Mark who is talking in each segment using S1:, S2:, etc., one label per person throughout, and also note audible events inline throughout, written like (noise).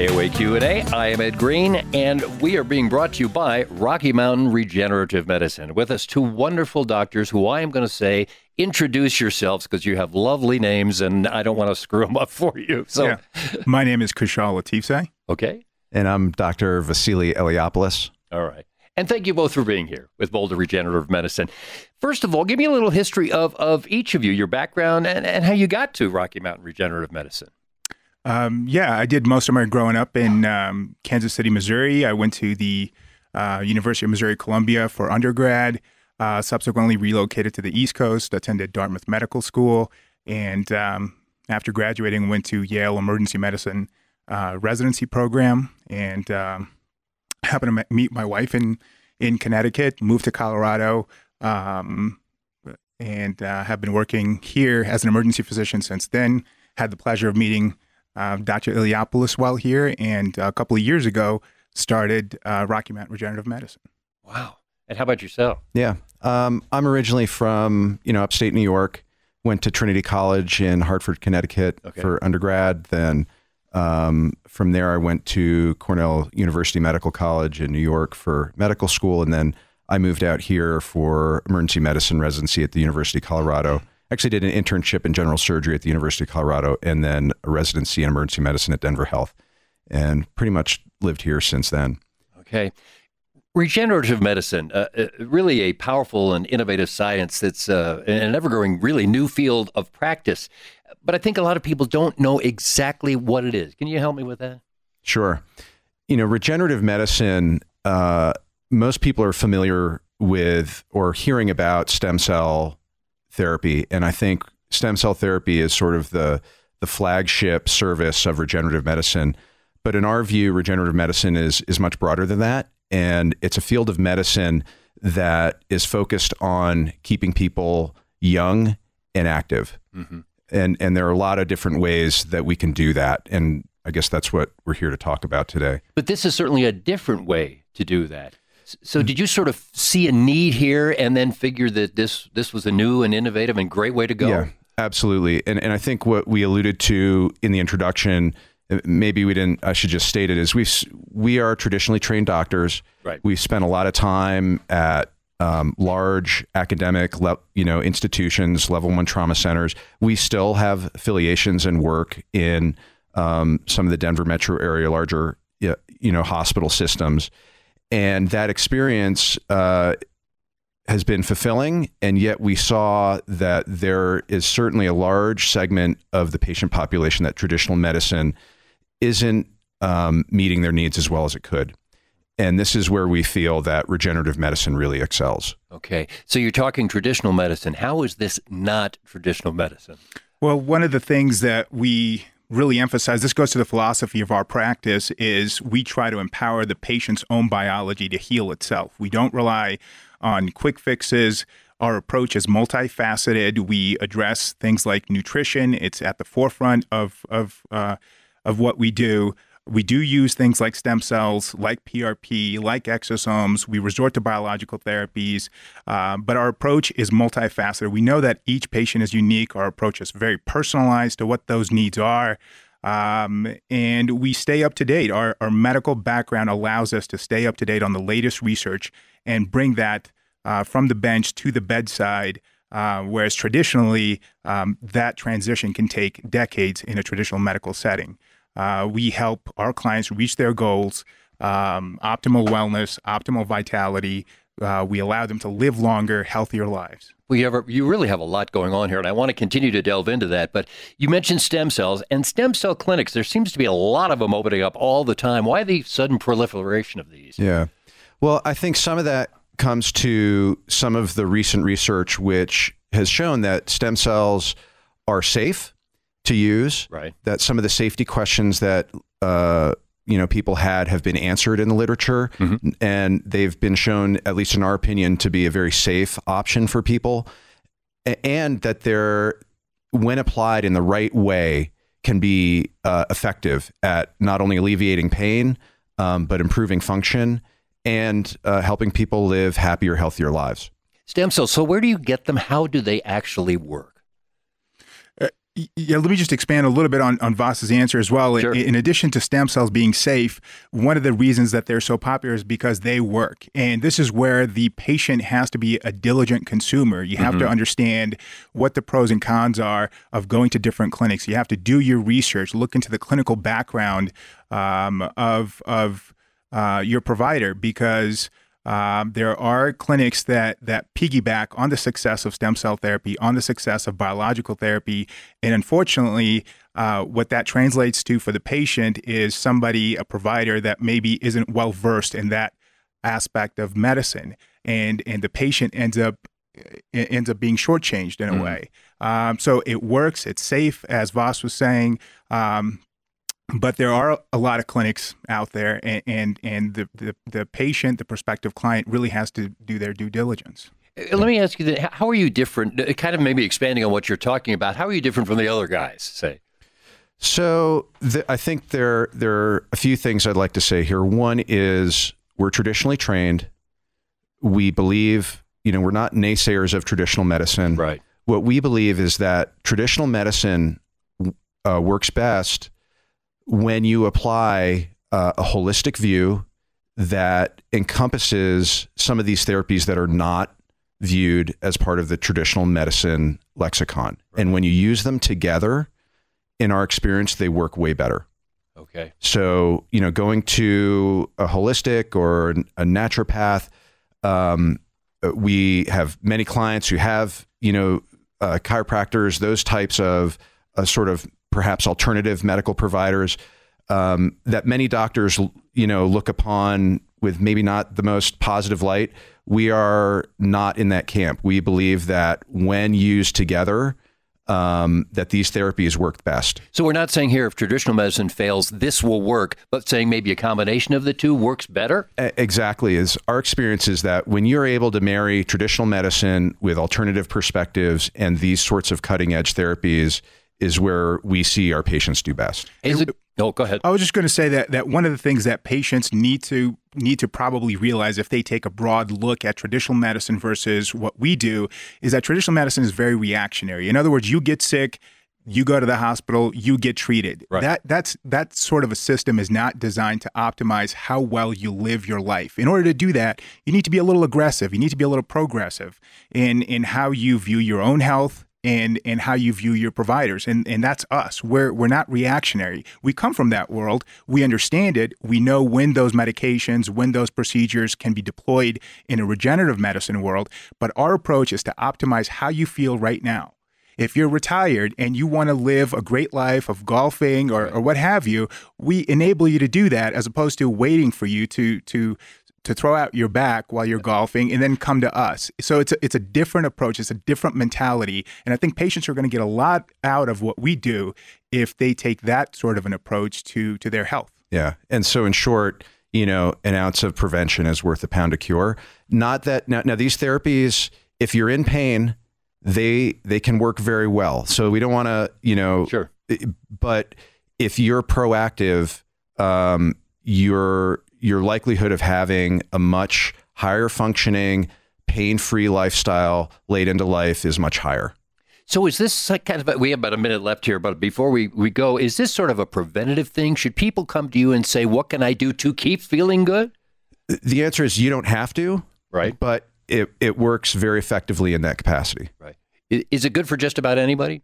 S1: KOA Q&A. I am Ed Greene, and we are being brought to you by Rocky Mountain Regenerative Medicine. With us, two wonderful doctors who I am going to say introduce yourselves because you have lovely names, and I don't want to screw them up (laughs) for you. So,
S2: Yeah. My name is Khoshal Latifzai.
S1: okay,
S3: And I'm Dr. Vassily Eliopoulos.
S1: all right. And thank you both for being here with Boulder Regenerative Medicine. First of all, give me a little history of, of each of you, your background, and, and how you got to Rocky Mountain Regenerative Medicine.
S2: Um, yeah, I did most of my growing up in um, Kansas City, Missouri. I went to the uh, University of Missouri Columbia for undergrad. Uh, subsequently relocated to the East Coast, attended Dartmouth Medical School, and um, after graduating, went to Yale Emergency Medicine uh, residency program. And um, happened to meet my wife in in Connecticut. Moved to Colorado. Um, and uh, have been working here as an emergency physician since then. Had the pleasure of meeting uh, Dr. Iliopoulos while here, and a couple of years ago started uh, Rocky Mountain Regenerative Medicine.
S1: Wow. And how about yourself?
S3: Yeah. Um, I'm originally from, you know, upstate New York. Went to Trinity College in Hartford, Connecticut
S1: Okay.
S3: for undergrad. Then um, from there, I went to Cornell University Medical College in New York for medical school. And then I moved out here for emergency medicine residency at the University of Colorado. Actually, did an internship in general surgery at the University of Colorado and then a residency in emergency medicine at Denver Health. And pretty much lived here since then.
S1: Okay. Regenerative medicine, uh, uh, really a powerful and innovative science that's uh, an ever growing, really new field of practice. But I think a lot of people don't know exactly what it is. Can you help me with that?
S3: Sure. You know, regenerative medicine, uh, most people are familiar with or hearing about stem cell therapy. And I think stem cell therapy is sort of the, the flagship service of regenerative medicine. But in our view, regenerative medicine is, is much broader than that. And it's a field of medicine that is focused on keeping people young and active.
S1: Mhm.
S3: And, and there are a lot of different ways that we can do that. And I guess that's what we're here to talk about today.
S1: But this is certainly a different way to do that. So, did you sort of see a need here and then figure that this this was a new and innovative and great way to go?
S3: Yeah, absolutely. And and I think what we alluded to in the introduction, maybe we didn't. I should just state it is we we are traditionally trained doctors.
S1: Right.
S3: We spent a lot of time at um, large academic, le- you know, institutions, level one trauma centers. We still have affiliations and work in um, some of the Denver metro area, larger, you know, hospital systems, and that experience uh, has been fulfilling. And yet we saw that there is certainly a large segment of the patient population that traditional medicine isn't um, meeting their needs as well as it could. And this is where we feel that regenerative medicine really excels.
S1: Okay. So, you're talking traditional medicine. How is this not traditional medicine?
S2: Well, one of the things that we really emphasize, this goes to the philosophy of our practice, is we try to empower the patient's own biology to heal itself. We don't rely on quick fixes. Our approach is multifaceted. We address things like nutrition. It's at the forefront of of uh, of what we do. We do use things like stem cells, like PRP, like exosomes. We resort to biological therapies, uh, but our approach is multifaceted. We know that each patient is unique. Our approach is very personalized to what those needs are. Um, and we stay up to date. Our, our medical background allows us to stay up to date on the latest research and bring that uh, from the bench to the bedside. Uh, whereas traditionally, um, that transition can take decades in a traditional medical setting. Uh, we help our clients reach their goals, um, optimal wellness, optimal vitality. Uh, we allow them to live longer, healthier lives.
S1: Well, you, ever, you really have a lot going on here, and I want to continue to delve into that. But you mentioned stem cells and stem cell clinics. There seems to be a lot of them opening up all the time. Why the sudden proliferation of these?
S3: Yeah. Well, I think some of that comes to some of the recent research, which has shown that stem cells are safe to use.
S1: Right.
S3: That some of the safety questions that uh, you know people had have been answered in the literature, and they've been shown, at least in our opinion, to be a very safe option for people, and that they're when applied in the right way can be uh, effective at not only alleviating pain um, but improving function and uh, helping people live happier, healthier lives.
S1: Stem cells. So, where do you get them? How do they actually work?
S2: Yeah, let me just expand a little bit on, on Voss's answer as well.
S1: Sure.
S2: In, in addition to stem cells being safe, one of the reasons that they're so popular is because they work. And this is where the patient has to be a diligent consumer. You have to understand what the pros and cons are of going to different clinics. You have to do your research, look into the clinical background um, of, of uh, your provider because um, there are clinics that that piggyback on the success of stem cell therapy, on the success of biological therapy, and unfortunately, uh, what that translates to for the patient is somebody, a provider that maybe isn't well versed in that aspect of medicine, and and the patient ends up ends up being shortchanged in a
S1: Mm.
S2: way. Um, so it works, it's safe, as Voss was saying. Um, but there are a lot of clinics out there, and and, and the, the the patient, the prospective client, really has to do their due diligence.
S1: Uh, Let me ask you that. How are you different? uh, Kind of maybe expanding on what you're talking about. How are you different from the other guys, say?
S3: So the, I think there there are a few things I'd like to say here. One is we're traditionally trained. We believe, you know, we're not naysayers of traditional medicine.
S1: Right.
S3: What we believe is that traditional medicine uh, works best when you apply uh, a holistic view that encompasses some of these therapies that are not viewed as part of the traditional medicine lexicon. And when you use them together, in our experience, they work way better.
S1: Okay.
S3: So, you know, going to a holistic or a naturopath, um, we have many clients who have, you know, uh, chiropractors, those types of uh, sort of perhaps alternative medical providers um, that many doctors, you know, look upon with maybe not the most positive light. We are not in that camp. We believe that when used together, um, that these therapies work best.
S1: So we're not saying here if traditional medicine fails, this will work, but saying maybe a combination of the two works better.
S3: Exactly. Is our experience is that when you're able to marry traditional medicine with alternative perspectives and these sorts of cutting edge therapies is where we see our patients do best.
S1: Is it? No, go ahead.
S2: I was just going to say that that one of the things that patients need to need to probably realize if they take a broad look at traditional medicine versus what we do is that traditional medicine is very reactionary. In other words, you get sick, you go to the hospital, you get treated.
S1: Right.
S2: That that's that sort of a system is not designed to optimize how well you live your life. In order to do that, you need to be a little aggressive. You need to be a little progressive in in how you view your own health and and how you view your providers and and that's us. We're we're not reactionary. We come from that world. We understand it. We know when those medications when those procedures can be deployed in a regenerative medicine world but our approach is to optimize how you feel right now. If you're retired and you want to live a great life of golfing or, or what have you, we enable you to do that as opposed to waiting for you to to to throw out your back while you're golfing and then come to us. So it's a, it's a different approach, it's a different mentality, and I think patients are going to get a lot out of what we do if they take that sort of an approach to to their health.
S3: Yeah. And so, in short, you know, an ounce of prevention is worth a pound of cure. Not that now, now these therapies, if you're in pain, they they can work very well. So we don't want to, you know,
S1: Sure.
S3: but if you're proactive, um, your your likelihood of having a much higher functioning, pain-free lifestyle late into life is much higher.
S1: So is this like kind of a, we have about a minute left here, but before we, we go, is this sort of a preventative thing? Should people come to you and say, "What can I do to keep feeling good?"
S3: The answer is you don't have to,
S1: Right.
S3: but it, it works very effectively in that capacity.
S1: Right. Is it good for just about anybody?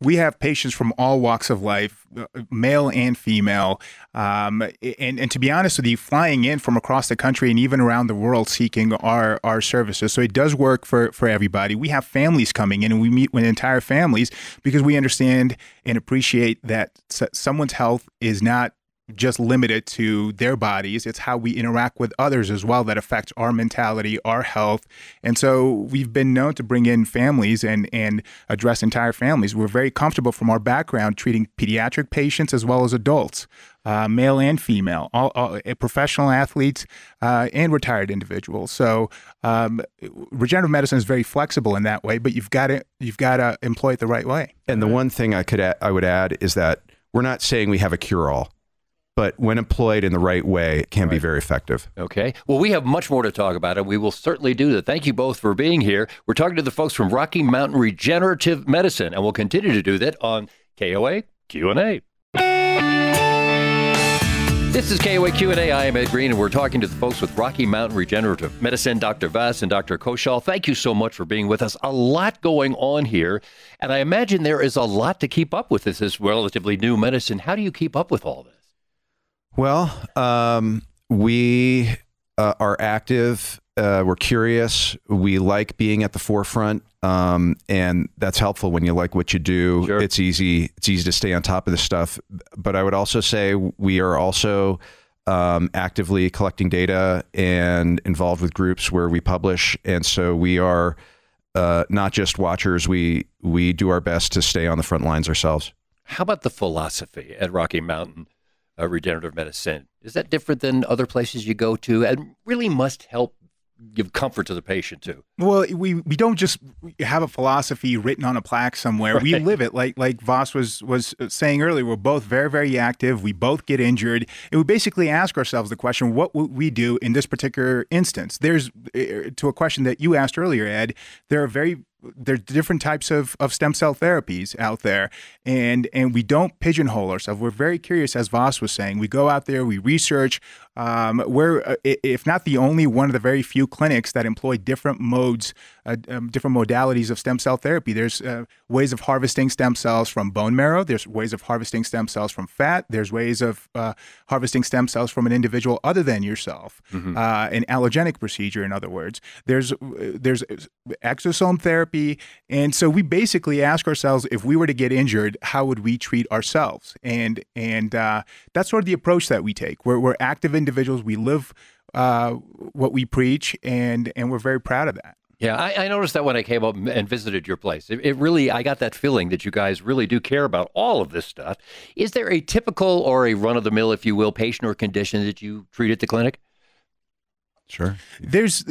S2: We have patients from all walks of life, uh, male and female. Um, and, and to be honest with you, flying in from across the country and even around the world seeking our, our services. So it does work for, for everybody. We have families coming in and we meet with entire families because we understand and appreciate that someone's health is not just limited to their bodies. It's how we interact with others as well that affects our mentality, our health. And so we've been known to bring in families and, and address entire families. We're very comfortable from our background treating pediatric patients as well as adults, uh, male and female, all, all uh, professional athletes uh, and retired individuals. So um, regenerative medicine is very flexible in that way, but you've got to you've got to employ it the right way.
S3: And the one thing I could add, I would add is that we're not saying we have a cure all. But when employed in the right way, it can right. be very effective.
S1: Okay. Well, we have much more to talk about, and we will certainly do that. Thank you both for being here. We're talking to the folks from Rocky Mountain Regenerative Medicine, and we'll continue to do that on KOA Q&A. This is KOA Q&A. I am Ed Greene, and we're talking to the folks with Rocky Mountain Regenerative Medicine, Dr. Vass and Dr. Khoshal. Thank you so much for being with us. A lot going on here, and I imagine there is a lot to keep up with. This is relatively new medicine. How do you keep up with all this?
S3: Well, um, we uh, are active. Uh, we're curious. We like being at the forefront, um, and that's helpful when you like what you do. Sure. It's easy. It's easy to stay on top of this stuff. But I would also say we are also um, actively collecting data and involved with groups where we publish, and so we are uh, not just watchers. We we do our best to stay on the front lines ourselves.
S1: How about the philosophy at Rocky Mountain? Uh, regenerative medicine. Is that different than other places you go to and really must help give comfort to the patient too?
S2: Well, we, we don't just have a philosophy written on a plaque somewhere. Right. We live it. Like like Vass was was saying earlier, we're both very very active. We both get injured, and we basically ask ourselves the question: What would we do in this particular instance? There's eh, to a question that you asked earlier, Ed. There are very there's different types of, of stem cell therapies out there. And and we don't pigeonhole ourselves. We're very curious as voss was saying. We go out there we research um, we're uh, if not the only one of the very few clinics that employ different modes uh, um, different modalities of stem cell therapy there's uh, ways of harvesting stem cells from bone marrow there's ways of harvesting stem cells from fat there's ways of uh, harvesting stem cells from an individual other than yourself mm-hmm. Uh, an allogenic procedure in other words there's uh, there's exosome therapy. And so we basically ask ourselves if we were to get injured, how would we treat ourselves? And and uh, that's sort of the approach that we take. We're, we're active individuals. We live uh, what we preach, and and we're very proud of that.
S1: Yeah, I, I, noticed that when I came up and visited your place. It, it, really, I got that feeling that you guys really do care about all of this stuff. Is there a typical or a run of the mill, if you will, patient or condition that you treat at the clinic?
S3: Sure.
S2: There's,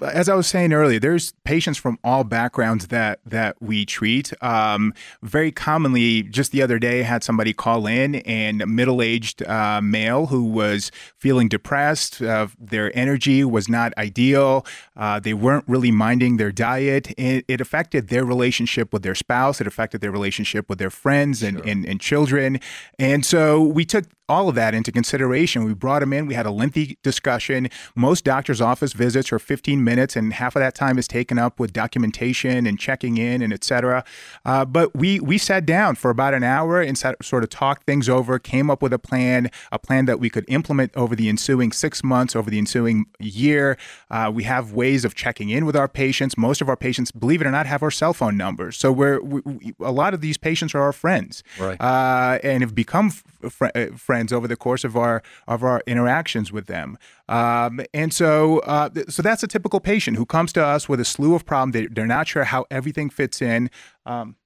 S2: as I was saying earlier, there's patients from all backgrounds that that we treat. Um, very commonly, just the other day, I had somebody call in and a middle-aged uh, male who was feeling depressed. Uh, their energy was not ideal. Uh, they weren't really minding their diet. It, it, affected their relationship with their spouse. It affected their relationship with their friends and, sure. and, and children. And so we took all of that into consideration. We brought him in. We had a lengthy discussion. Most doctor's office visits are 15 minutes, and half of that time is taken up with documentation and checking in and et cetera. Uh, but we we sat down for about an hour and sat, sort of talked things over, came up with a plan, a plan that we could implement over the ensuing six months, over the ensuing year. Uh, we have ways of checking in with our patients. Most of our patients, believe it or not, have our cell phone numbers. So we're we, we, a lot of these patients are our friends,
S1: right. uh,
S2: and have become fr- uh, friends over the course of our of our interactions with them. Um, and so, uh, so that's a typical patient who comes to us with a slew of problems. They, they're not sure how everything fits in. Um,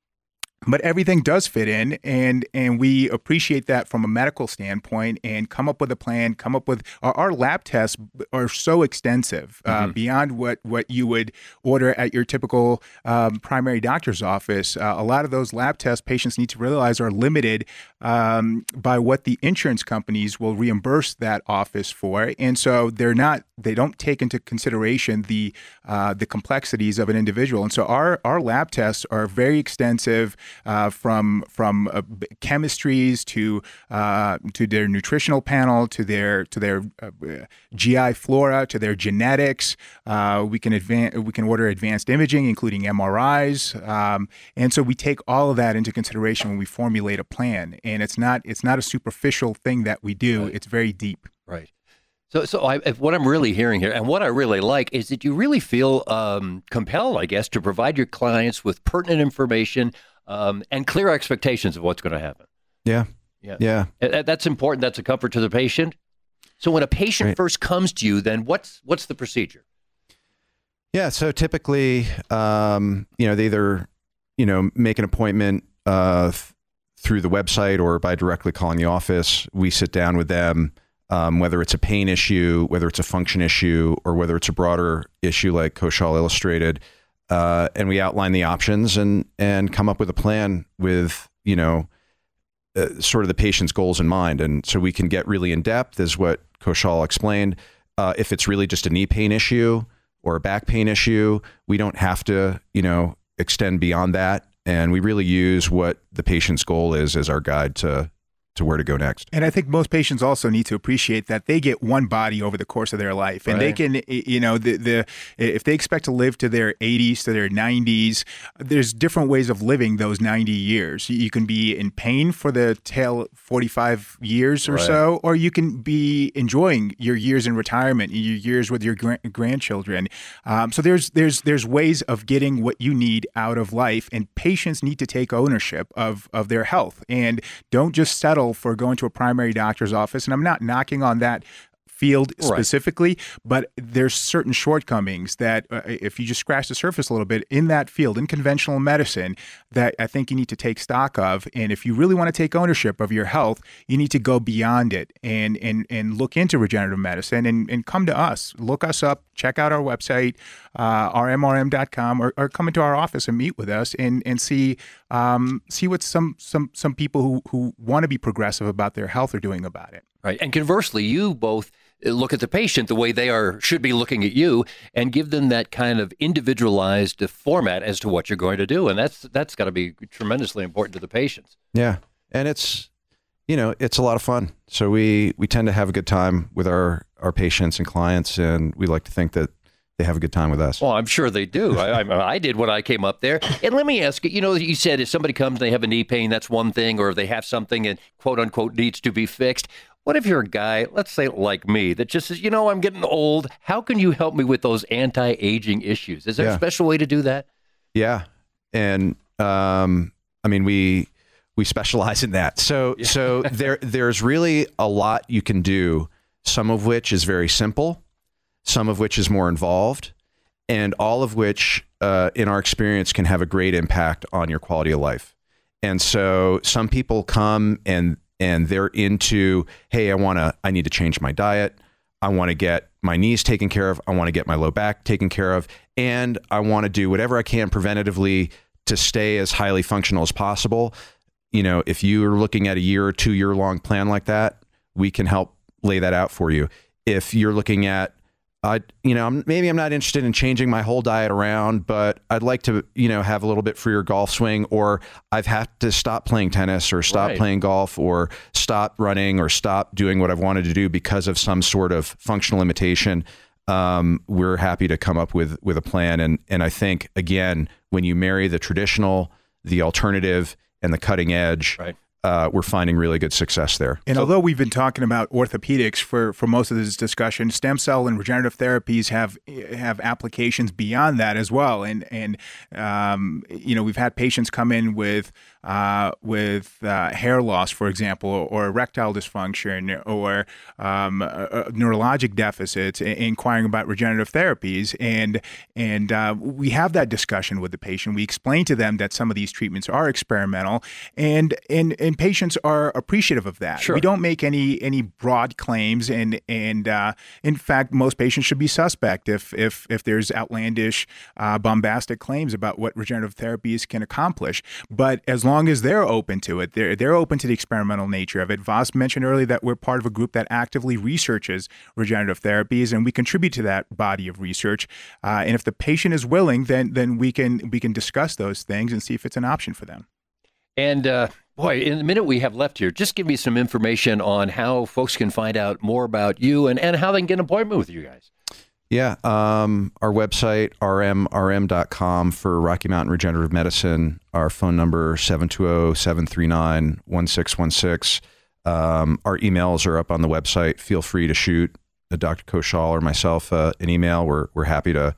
S2: but everything does fit in and and we appreciate that from a medical standpoint and come up with a plan come up with our, our lab tests are so extensive uh, mm-hmm. beyond what what you would order at your typical um, primary doctor's office uh, a lot of those lab tests patients need to realize are limited um, by what the insurance companies will reimburse that office for and so they're not they don't take into consideration the uh, the complexities of an individual and so our our lab tests are very extensive uh, from from uh, chemistries to uh, to their nutritional panel to their to their uh, GI flora to their genetics. Uh, we can advance we can order advanced imaging, including MRIs, um, and so we take all of that into consideration when we formulate a plan. And it's not it's not a superficial thing that we do; right. it's very deep.
S1: Right. So, so I, what I'm really hearing here, and what I really like, is that you really feel um, compelled, I guess, to provide your clients with pertinent information um, and clear expectations of what's going to happen.
S3: Yeah.
S1: Yeah. Yeah. That's important. That's a comfort to the patient. So when a patient right. first comes to you, then what's what's the procedure?
S3: Yeah. So typically, um, you know, they either you know make an appointment uh, th- through the website or by directly calling the office. We sit down with them. Um, whether it's a pain issue, whether it's a function issue, or whether it's a broader issue like Khoshal illustrated, uh, and we outline the options and and come up with a plan with you know uh, sort of the patient's goals in mind, and so we can get really in depth, as what Khoshal explained. Uh, if it's really just a knee pain issue or a back pain issue, we don't have to, you know, extend beyond that, and we really use what the patient's goal is as our guide to to where to go next.
S2: And I think most patients also need to appreciate that they get one body over the course of their life, and right. they can, you know, the the if they expect to live to their 80s to their 90s, there's different ways of living those 90 years. You can be in pain for the tail 45 years or right. so, or you can be enjoying your years in retirement, your years with your grandchildren. Um, so there's there's there's ways of getting what you need out of life, and patients need to take ownership of of their health and don't just settle for going to a primary doctor's office. And I'm not knocking on that field specifically, right. but there's certain shortcomings that uh, if you just scratch the surface a little bit in that field, in conventional medicine, that I think you need to take stock of. And if you really want to take ownership of your health, you need to go beyond it and and and look into regenerative medicine and, and come to us. Look us up, check out our website, uh, rmrm.com, or, or come into our office and meet with us and and see um, see what some some some people who who want to be progressive about their health are doing about it.
S1: Right. And conversely, you both look at the patient the way they are should be looking at you and give them that kind of individualized format as to what you're going to do and that's that's got to be tremendously important to the patients
S3: yeah and it's you know it's a lot of fun so we we tend to have a good time with our our patients and clients and we like to think that they have a good time with us.
S1: Well, I'm sure they do. I, I, I, did when I came up there. And let me ask you, you know, you said if somebody comes and they have a knee pain, that's one thing, or if they have something and quote unquote needs to be fixed. What if you're a guy, let's say like me, that just says, you know, I'm getting old. How can you help me with those anti aging issues? Is there yeah. a special way to do that?
S3: Yeah. And, um, I mean, we, we specialize in that. So, yeah. so (laughs) there, there's really a lot you can do, some of which is very simple, some of which is more involved, and all of which, uh, in our experience, can have a great impact on your quality of life. And so some people come and and they're into, hey, I want to, I need to change my diet. I want to get my knees taken care of. I want to get my low back taken care of. And I want to do whatever I can preventatively to stay as highly functional as possible. You know, if you are looking at a year or two year long plan like that, we can help lay that out for you. If you're looking at I, you know, maybe I'm not interested in changing my whole diet around, but I'd like to, you know, have a little bit freer golf swing, or I've had to stop playing tennis, or stop right. playing golf, or stop running, or stop doing what I've wanted to do because of some sort of functional limitation. Um, we're happy to come up with with a plan, and and I think again, when you marry the traditional, the alternative, and the cutting edge,
S1: right
S3: uh, we're finding really good success there.
S2: And so, although we've been talking about orthopedics for, for most of this discussion, stem cell and regenerative therapies have have applications beyond that as well. And and um, you know we've had patients come in with uh, with uh, hair loss, for example, or erectile dysfunction, or um, uh, uh neurologic deficits, inquiring about regenerative therapies, and and uh, we have that discussion with the patient. We explain to them that some of these treatments are experimental, and and and patients are appreciative of that.
S1: Sure.
S2: We don't make any any broad claims, and and uh, in fact, most patients should be suspect if if if there's outlandish, bombastic claims about what regenerative therapies can accomplish. But as long long as they're open to it, they're they're open to the experimental nature of it. Vas mentioned earlier that we're part of a group that actively researches regenerative therapies, and we contribute to that body of research. Uh, and if the patient is willing, then then we can we can discuss those things and see if it's an option for them.
S1: And uh, boy, in the minute we have left here, just give me some information on how folks can find out more about you and, and how they can get an appointment with you guys.
S3: Yeah, um, our website rmrm.com for Rocky Mountain Regenerative Medicine. Our phone number 720-739-1616. Um, our emails are up on the website. Feel free to shoot Dr. Khoshal or myself uh, an email. We're we're happy to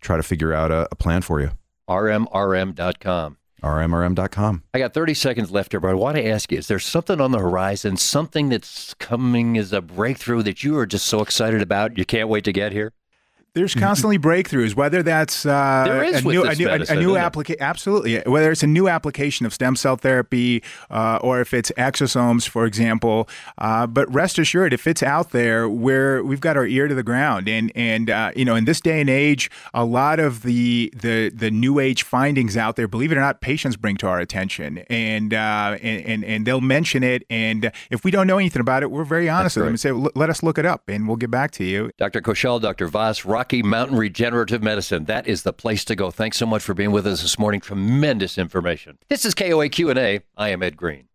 S3: try to figure out a, a plan for you.
S1: rmrm.com.
S3: rmrm.com.
S1: I got 30 seconds left here, but I want to ask you: Is there something on the horizon, something that's coming as a breakthrough that you are just so excited about, you can't wait to get here?
S2: There's constantly breakthroughs, whether that's uh,
S1: There is
S2: a new, a new, a-
S1: medicine,
S2: a new application. Absolutely, whether it's a new application of stem cell therapy uh, or if it's exosomes, for example. Uh, but rest assured, if it's out there, where we've got our ear to the ground, and and uh, you know, in this day and age, a lot of the the the new age findings out there, believe it or not, patients bring to our attention, and uh, and, and and they'll mention it, and if we don't know anything about it, we're very honest with them and say, let us look it up, and we'll get back to you.
S1: Dr. Khoshal, Dr. Voss, Rocky Mountain Regenerative Medicine. That is the place to go. Thanks so much for being with us this morning. Tremendous information. This is KOA Q&A. I am Ed Greene.